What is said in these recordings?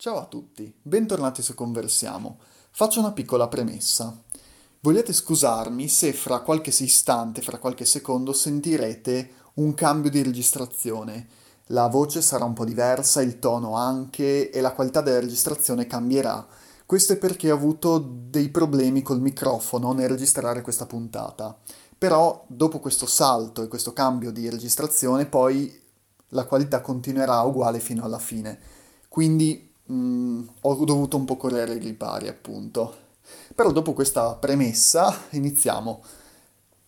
Ciao a tutti, bentornati su Conversiamo. Faccio una piccola premessa. Vogliate scusarmi se fra qualche istante, fra qualche secondo sentirete un cambio di registrazione. La voce sarà un po' diversa, il tono anche e la qualità della registrazione cambierà. Questo è perché ho avuto dei problemi col microfono nel registrare questa puntata. Però dopo questo salto e questo cambio di registrazione poi la qualità continuerà uguale fino alla fine. Quindi mh, mm, ho dovuto un po' correre i ripari, appunto. Però dopo questa premessa iniziamo.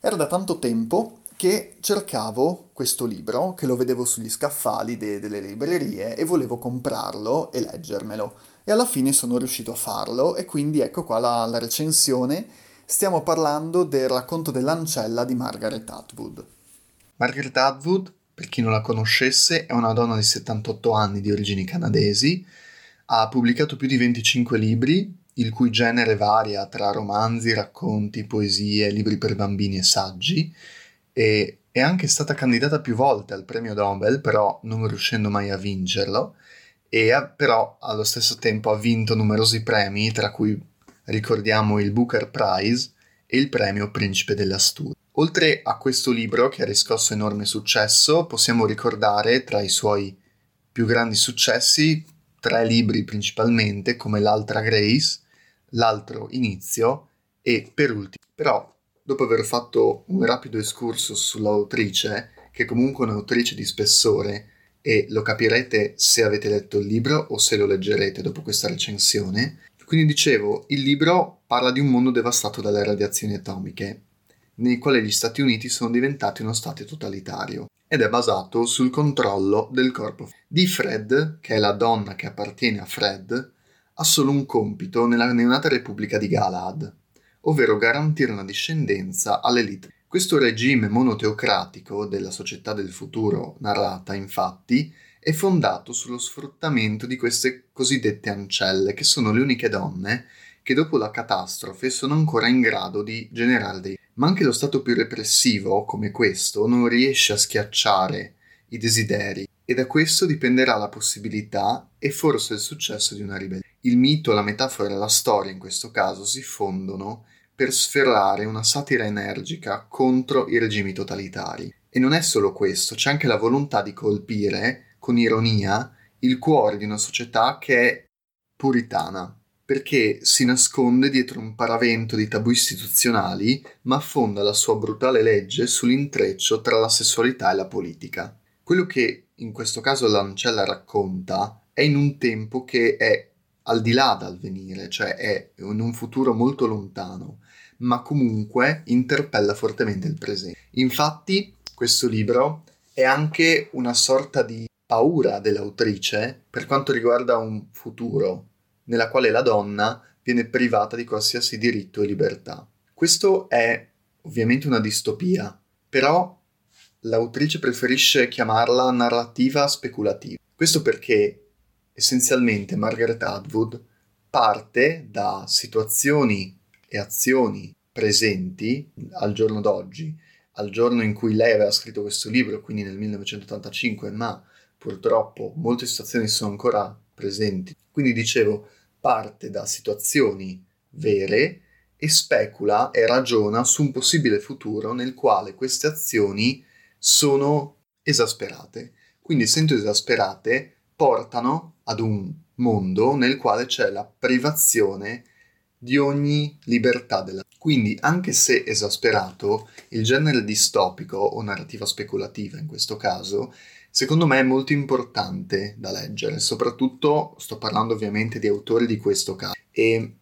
Era da tanto tempo che cercavo questo libro, che lo vedevo sugli scaffali de- delle librerie e volevo comprarlo e leggermelo. E alla fine sono riuscito a farlo e quindi ecco qua la, la recensione. Stiamo parlando del racconto dell'ancella di Margaret Atwood. Margaret Atwood, per chi non la conoscesse, è una donna di 78 anni di origini canadesi ha pubblicato più di 25 libri, il cui genere varia tra romanzi, racconti, poesie, libri per bambini e saggi, e è anche stata candidata più volte al premio Nobel, però non riuscendo mai a vincerlo, e ha, però allo stesso tempo ha vinto numerosi premi, tra cui ricordiamo il Booker Prize e il premio Principe della Studia. Oltre a questo libro che ha riscosso enorme successo, possiamo ricordare tra i suoi più grandi successi tre libri principalmente, come L'altra Grace, L'altro Inizio e per ultimo. Però, dopo aver fatto un rapido escurso sull'autrice, che comunque è un'autrice di spessore, e lo capirete se avete letto il libro o se lo leggerete dopo questa recensione. Quindi dicevo, il libro parla di un mondo devastato dalle radiazioni atomiche, nei quali gli Stati Uniti sono diventati uno Stato totalitario ed è basato sul controllo del corpo di Fred, che è la donna che appartiene a Fred, ha solo un compito nella neonata Repubblica di Galad, ovvero garantire una discendenza all'elite. Questo regime monoteocratico della società del futuro narrata, infatti, è fondato sullo sfruttamento di queste cosiddette ancelle, che sono le uniche donne che dopo la catastrofe sono ancora in grado di generare dei ma anche lo stato più repressivo, come questo, non riesce a schiacciare i desideri e da questo dipenderà la possibilità e forse il successo di una ribellione. Il mito, la metafora e la storia in questo caso si fondono per sferrare una satira energica contro i regimi totalitari. E non è solo questo, c'è anche la volontà di colpire, con ironia, il cuore di una società che è puritana, perché si nasconde dietro un paravento di tabù istituzionali, ma affonda la sua brutale legge sull'intreccio tra la sessualità e la politica. Quello che in questo caso l'Ancella racconta è in un tempo che è al di là dal venire, cioè è in un futuro molto lontano, ma comunque interpella fortemente il presente. Infatti, questo libro è anche una sorta di paura dell'autrice per quanto riguarda un futuro nella quale la donna viene privata di qualsiasi diritto e libertà. Questo è ovviamente una distopia, però l'autrice preferisce chiamarla narrativa speculativa. Questo perché essenzialmente Margaret Atwood parte da situazioni e azioni presenti al giorno d'oggi, al giorno in cui lei aveva scritto questo libro, quindi nel 1985, ma purtroppo molte situazioni sono ancora presenti. Quindi dicevo, parte da situazioni vere e specula e ragiona su un possibile futuro nel quale queste azioni sono esasperate. Quindi, essendo esasperate, portano ad un mondo nel quale c'è la privazione di ogni libertà della quindi anche se esasperato il genere distopico o narrativa speculativa in questo caso secondo me è molto importante da leggere, soprattutto sto parlando ovviamente di autori di questo caso, e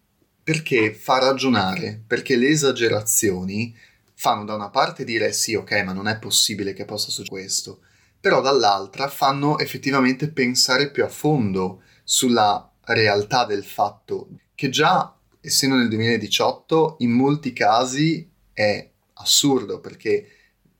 perché fa ragionare, perché le esagerazioni fanno da una parte dire sì, ok, ma non è possibile che possa succedere questo, però dall'altra fanno effettivamente pensare più a fondo sulla realtà del fatto che già essendo nel 2018 in molti casi è assurdo perché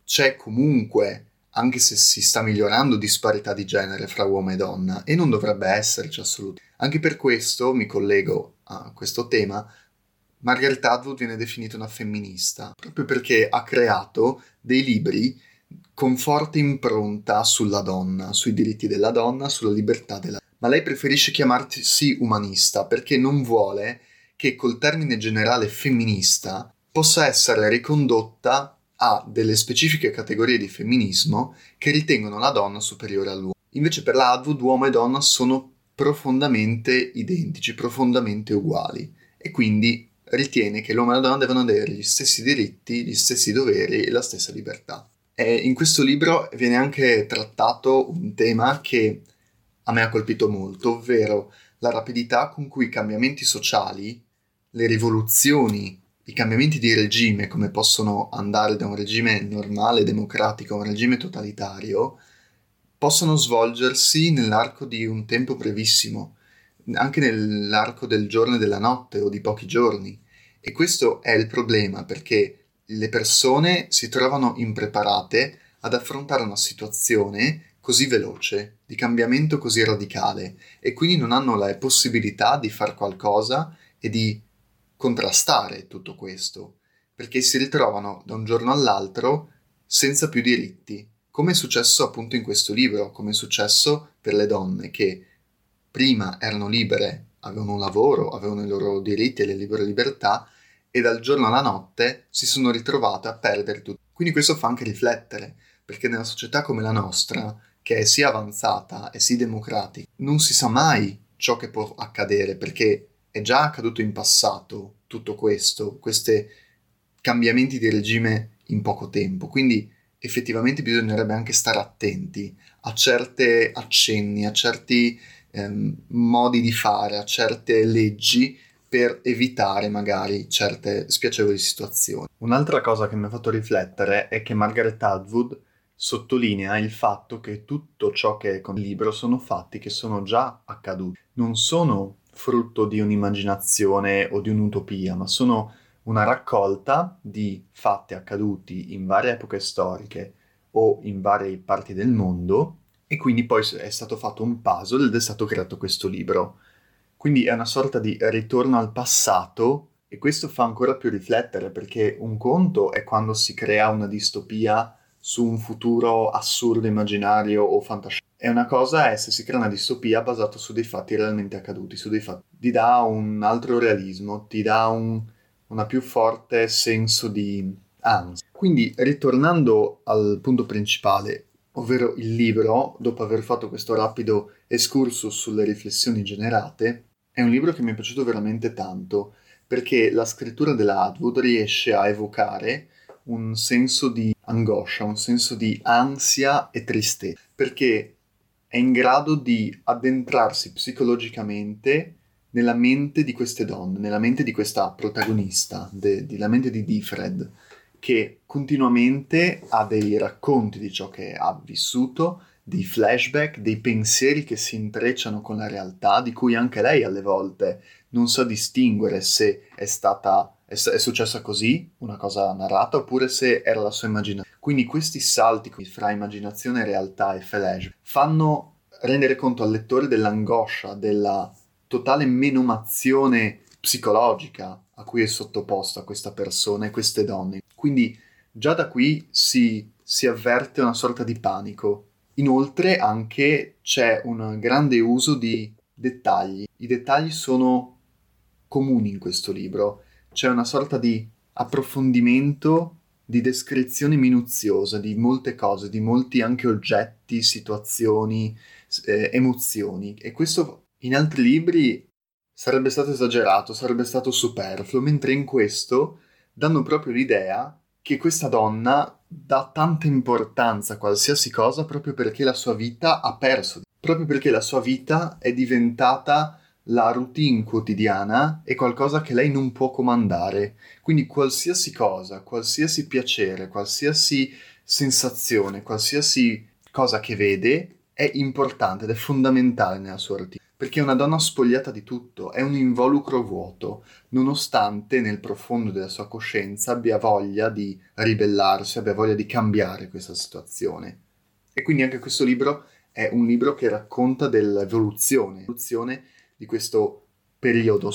c'è comunque anche se si sta migliorando disparità di genere fra uomo e donna e non dovrebbe esserci assolutamente. Anche per questo mi collego a questo tema. Margaret Atwood viene definita una femminista proprio perché ha creato dei libri con forte impronta sulla donna, sui diritti della donna, sulla libertà della ma lei preferisce chiamarsi umanista perché non vuole che col termine generale femminista possa essere ricondotta a delle specifiche categorie di femminismo che ritengono la donna superiore all'uomo. Invece per la Atwood uomo e donna sono profondamente identici, profondamente uguali e quindi ritiene che l'uomo e la donna devono avere gli stessi diritti, gli stessi doveri e la stessa libertà. E in questo libro viene anche trattato un tema che a me ha colpito molto, ovvero la rapidità con cui i cambiamenti sociali, le rivoluzioni, i cambiamenti di regime, come possono andare da un regime normale, democratico, a un regime totalitario, possono svolgersi nell'arco di un tempo brevissimo, anche nell'arco del giorno e della notte o di pochi giorni. E questo è il problema perché le persone si trovano impreparate ad affrontare una situazione così veloce, di cambiamento così radicale e quindi non hanno la possibilità di fare qualcosa e di contrastare tutto questo, perché si ritrovano da un giorno all'altro senza più diritti, come è successo appunto in questo libro, come è successo per le donne che prima erano libere, avevano un lavoro, avevano i loro diritti e le loro libertà e dal giorno alla notte si sono ritrovate a perdere tutto. Quindi questo fa anche riflettere, perché nella società come la nostra che è sì avanzata e sì democratica, non si sa mai ciò che può accadere perché è già accaduto in passato tutto questo, questi cambiamenti di regime in poco tempo. Quindi effettivamente bisognerebbe anche stare attenti a certe accenni, a certi ehm, modi di fare, a certe leggi per evitare magari certe spiacevoli situazioni. Un'altra cosa che mi ha fatto riflettere è che Margaret Atwood sottolinea il fatto che tutto ciò che è con il libro sono fatti che sono già accaduti, non sono frutto di un'immaginazione o di un'utopia, ma sono una raccolta di fatti accaduti in varie epoche storiche o in varie parti del mondo e quindi poi è stato fatto un puzzle ed è stato creato questo libro. Quindi è una sorta di ritorno al passato e questo fa ancora più riflettere perché un conto è quando si crea una distopia su un futuro assurdo, immaginario o fantascienza. E una cosa è se si crea una distopia basata su dei fatti realmente accaduti, su dei fatti. Ti dà un altro realismo, ti dà un una più forte senso di ansia. Quindi, ritornando al punto principale, ovvero il libro, dopo aver fatto questo rapido excursus sulle riflessioni generate, è un libro che mi è piaciuto veramente tanto, perché la scrittura della Atwood riesce a evocare un senso di angoscia, un senso di ansia e tristezza, perché è in grado di addentrarsi psicologicamente nella mente di queste donne, nella mente di questa protagonista, de, nella mente di Difred, che continuamente ha dei racconti di ciò che ha vissuto, dei flashback, dei pensieri che si intrecciano con la realtà, di cui anche lei alle volte non sa distinguere se è stata è, è successa così, una cosa narrata, oppure se era la sua immaginazione. Quindi questi salti fra immaginazione, realtà e flash fanno rendere conto al lettore dell'angoscia, della totale menomazione psicologica a cui è sottoposta questa persona e queste donne. Quindi già da qui si, si avverte una sorta di panico. Inoltre anche c'è un grande uso di dettagli. I dettagli sono comuni in questo libro. C'è una sorta di approfondimento, di descrizione minuziosa di molte cose, di molti anche oggetti, situazioni, eh, emozioni. E questo in altri libri sarebbe stato esagerato, sarebbe stato superfluo, mentre in questo danno proprio l'idea che questa donna dà tanta importanza a qualsiasi cosa proprio perché la sua vita ha perso, proprio perché la sua vita è diventata la routine quotidiana è qualcosa che lei non può comandare. Quindi qualsiasi cosa, qualsiasi piacere, qualsiasi sensazione, qualsiasi cosa che vede è importante ed è fondamentale nella sua routine perché è una donna spogliata di tutto, è un involucro vuoto, nonostante nel profondo della sua coscienza abbia voglia di ribellarsi, abbia voglia di cambiare questa situazione. E quindi anche questo libro è un libro che racconta dell'evoluzione, l'evoluzione di questo periodo,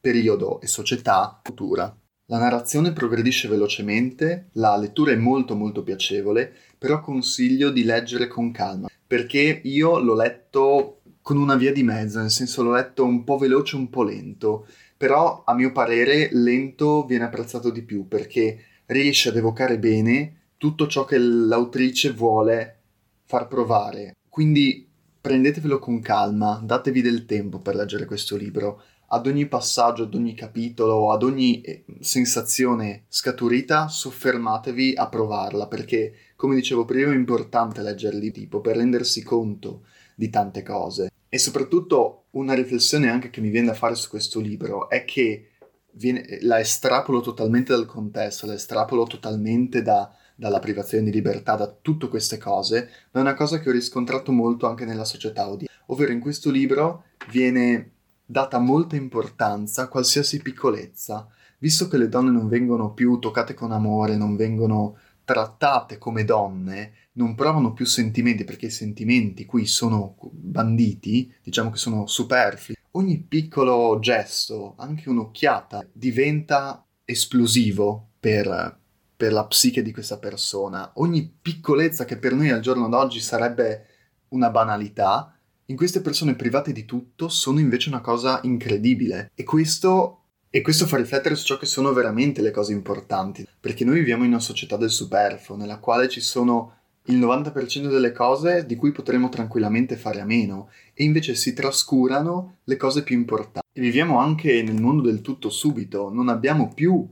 periodo e società futura. La narrazione progredisce velocemente, la lettura è molto molto piacevole, però consiglio di leggere con calma, perché io l'ho letto con una via di mezzo, nel senso l'ho letto un po' veloce, un po' lento, però a mio parere lento viene apprezzato di più perché riesce ad evocare bene tutto ciò che l'autrice vuole far provare. Quindi prendetevelo con calma, datevi del tempo per leggere questo libro. Ad ogni passaggio, ad ogni capitolo, ad ogni eh, sensazione scaturita, soffermatevi a provarla, perché, come dicevo prima, è importante leggerli tipo per rendersi conto di tante cose. E soprattutto una riflessione anche che mi viene da fare su questo libro è che viene, la estrapolo totalmente dal contesto, la estrapolo totalmente da, dalla privazione di libertà, da tutte queste cose, ma è una cosa che ho riscontrato molto anche nella società odierna. Ovvero in questo libro viene data molta importanza a qualsiasi piccolezza, visto che le donne non vengono più toccate con amore, non vengono trattate come donne, non provano più sentimenti perché i sentimenti qui sono banditi, diciamo che sono superflui. Ogni piccolo gesto, anche un'occhiata, diventa esplosivo per, per la psiche di questa persona. Ogni piccolezza che per noi al giorno d'oggi sarebbe una banalità, in queste persone private di tutto sono invece una cosa incredibile. E questo, e questo fa riflettere su ciò che sono veramente le cose importanti. Perché noi viviamo in una società del superfluo, nella quale ci sono il 90% delle cose di cui potremmo tranquillamente fare a meno, e invece si trascurano le cose più importanti. E viviamo anche nel mondo del tutto subito, non abbiamo più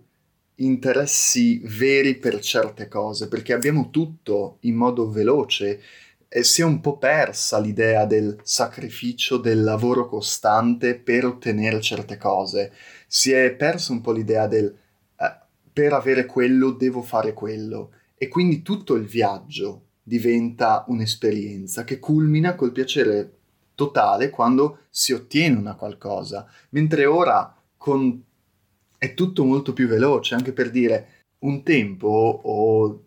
interessi veri per certe cose, perché abbiamo tutto in modo veloce e si è un po' persa l'idea del sacrificio del lavoro costante per ottenere certe cose. Si è persa un po' l'idea del eh, per avere quello devo fare quello. E quindi tutto il viaggio diventa un'esperienza che culmina col piacere totale quando si ottiene una qualcosa. Mentre ora con è tutto molto più veloce, anche per dire un tempo o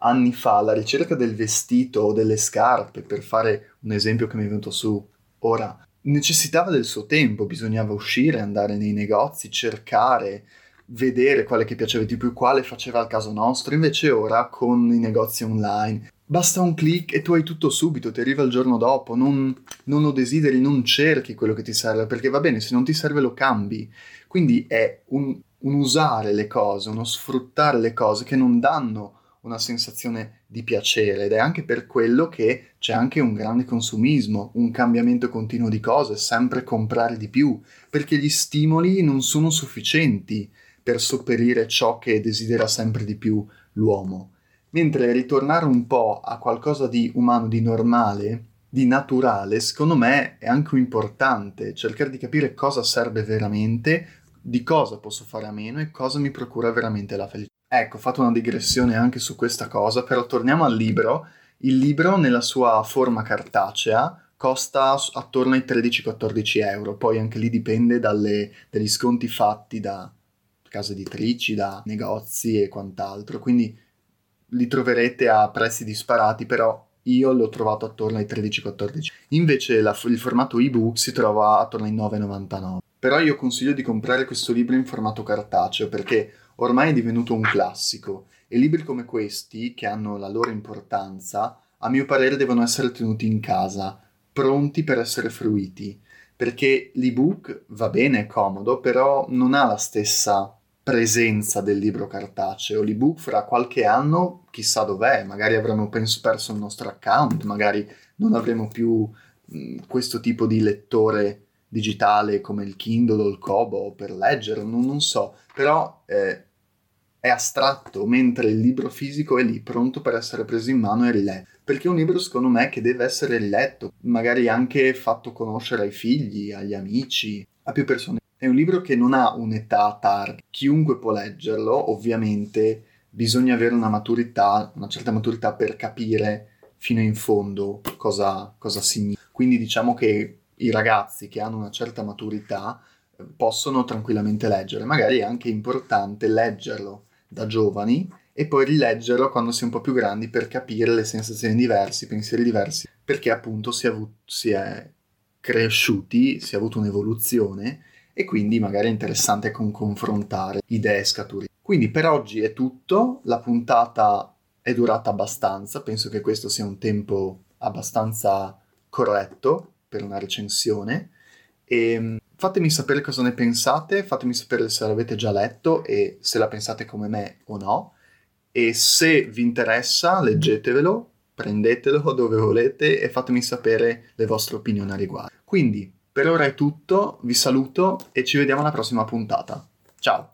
anni fa la ricerca del vestito o delle scarpe, per fare un esempio che mi è venuto su ora, necessitava del suo tempo, bisognava uscire, andare nei negozi, cercare, vedere quale che piaceva di più, quale faceva al caso nostro, invece ora con i negozi online basta un clic e tu hai tutto subito, ti arriva il giorno dopo, non, non, lo desideri, non cerchi quello che ti serve, perché va bene, se non ti serve lo cambi. Quindi è un, un usare le cose, uno sfruttare le cose che non danno una sensazione di piacere ed è anche per quello che c'è anche un grande consumismo, un cambiamento continuo di cose, sempre comprare di più, perché gli stimoli non sono sufficienti per sopperire ciò che desidera sempre di più l'uomo. Mentre ritornare un po' a qualcosa di umano, di normale, di naturale, secondo me è anche importante cercare di capire cosa serve veramente, di cosa posso fare a meno e cosa mi procura veramente la felicità. Ecco, ho fatto una digressione anche su questa cosa, però torniamo al libro. Il libro nella sua forma cartacea costa attorno ai 13-14 euro, poi anche lì dipende dalle, dagli sconti fatti da case editrici, da negozi e quant'altro, quindi li troverete a prezzi disparati, però io l'ho trovato attorno ai 13-14. Invece la, il formato ebook si trova attorno ai 9,99. Però io consiglio di comprare questo libro in formato cartaceo perché ormai è divenuto un classico e libri come questi, che hanno la loro importanza, a mio parere devono essere tenuti in casa, pronti per essere fruiti, perché l'ebook va bene, è comodo, però non ha la stessa presenza del libro cartaceo. L'ebook fra qualche anno chissà dov'è, magari avremo penso, perso il nostro account, magari non avremo più mh, questo tipo di lettore digitale come il Kindle o il Kobo per leggere, non, non so, però eh, è astratto, mentre il libro fisico è lì pronto per essere preso in mano e riletto. Perché è un libro, secondo me, che deve essere riletto, magari anche fatto conoscere ai figli, agli amici, a più persone. È un libro che non ha un'età target, chiunque può leggerlo, ovviamente bisogna avere una maturità, una certa maturità per capire fino in fondo cosa, cosa significa. Quindi diciamo che i ragazzi che hanno una certa maturità eh, possono tranquillamente leggere. Magari è anche importante leggerlo da giovani e poi rileggerlo quando si è un po' più grandi per capire le sensazioni diverse, i pensieri diversi, perché appunto si è, avuto, si è cresciuti, si è avuto un'evoluzione e quindi magari è interessante con confrontare idee scaturite. Quindi per oggi è tutto, la puntata è durata abbastanza, penso che questo sia un tempo abbastanza corretto per una recensione. E mm, fatemi sapere cosa ne pensate, fatemi sapere se l'avete già letto e se la pensate come me o no. E se vi interessa, leggetevelo, prendetelo dove volete e fatemi sapere le vostre opinioni a riguardo. Quindi, per ora è tutto, vi saluto e ci vediamo alla prossima puntata. Ciao!